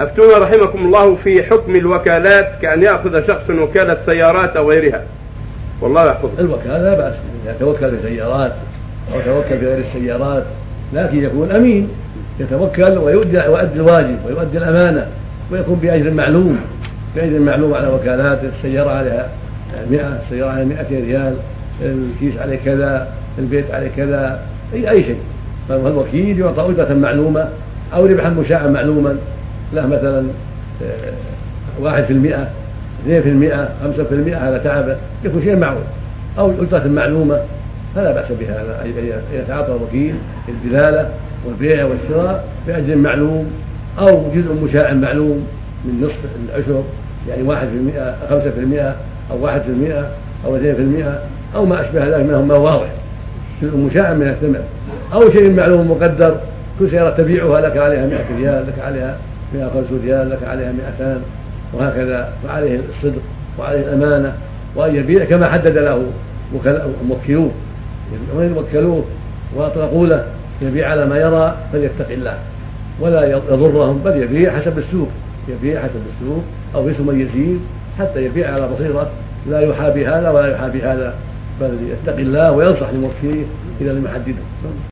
أفتونا رحمكم الله في حكم الوكالات كأن يأخذ شخص وكالة سيارات أو غيرها. والله يحفظك الوكالة لا بأس يتوكل في سيارات أو يتوكل في غير السيارات لكن يكون أمين. يتوكل ويؤدي ويؤدي الواجب ويؤدي الأمانة ويكون بأجر معلوم. بأجر معلوم على وكالات السيارة عليها 100 السيارة عليها 200 ريال الكيس عليه كذا البيت عليه كذا أي أي شيء. فالوكيل يعطى أجرة معلومة أو ربحا مشاعا معلوما له مثلا آه، واحد في المئة اثنين في المئة خمسة في المئة هذا تعبه يكون شيء معروف أو أجرة معلومة فلا بأس بهذا أن يتعاطى الوكيل الدلالة والبيع والشراء بأجر معلوم أو جزء مشاع معلوم من نصف العشر يعني واحد في المئة خمسة في المئة أو واحد في المئة أو اثنين في المئة أو ما أشبه ذلك منهم ما واضح. جزء مشاع من الثمن أو شيء معلوم مقدر كل سيارة تبيعها لك عليها 100 ريال لك عليها 150 ريال لك عليها 200 وهكذا فعليه الصدق وعليه الأمانة وأن يبيع كما حدد له موكلوه وين وكلوه وأطلقوا له يبيع على ما يرى فليتق الله. ولا يضرهم بل يبيع حسب السوق. يبيع حسب السوق أو باسم يزيد حتى يبيع على بصيرة. لا يحابي هذا ولا يحابي هذا بل يتقي الله وينصح لموكليه إذا لم يحدده.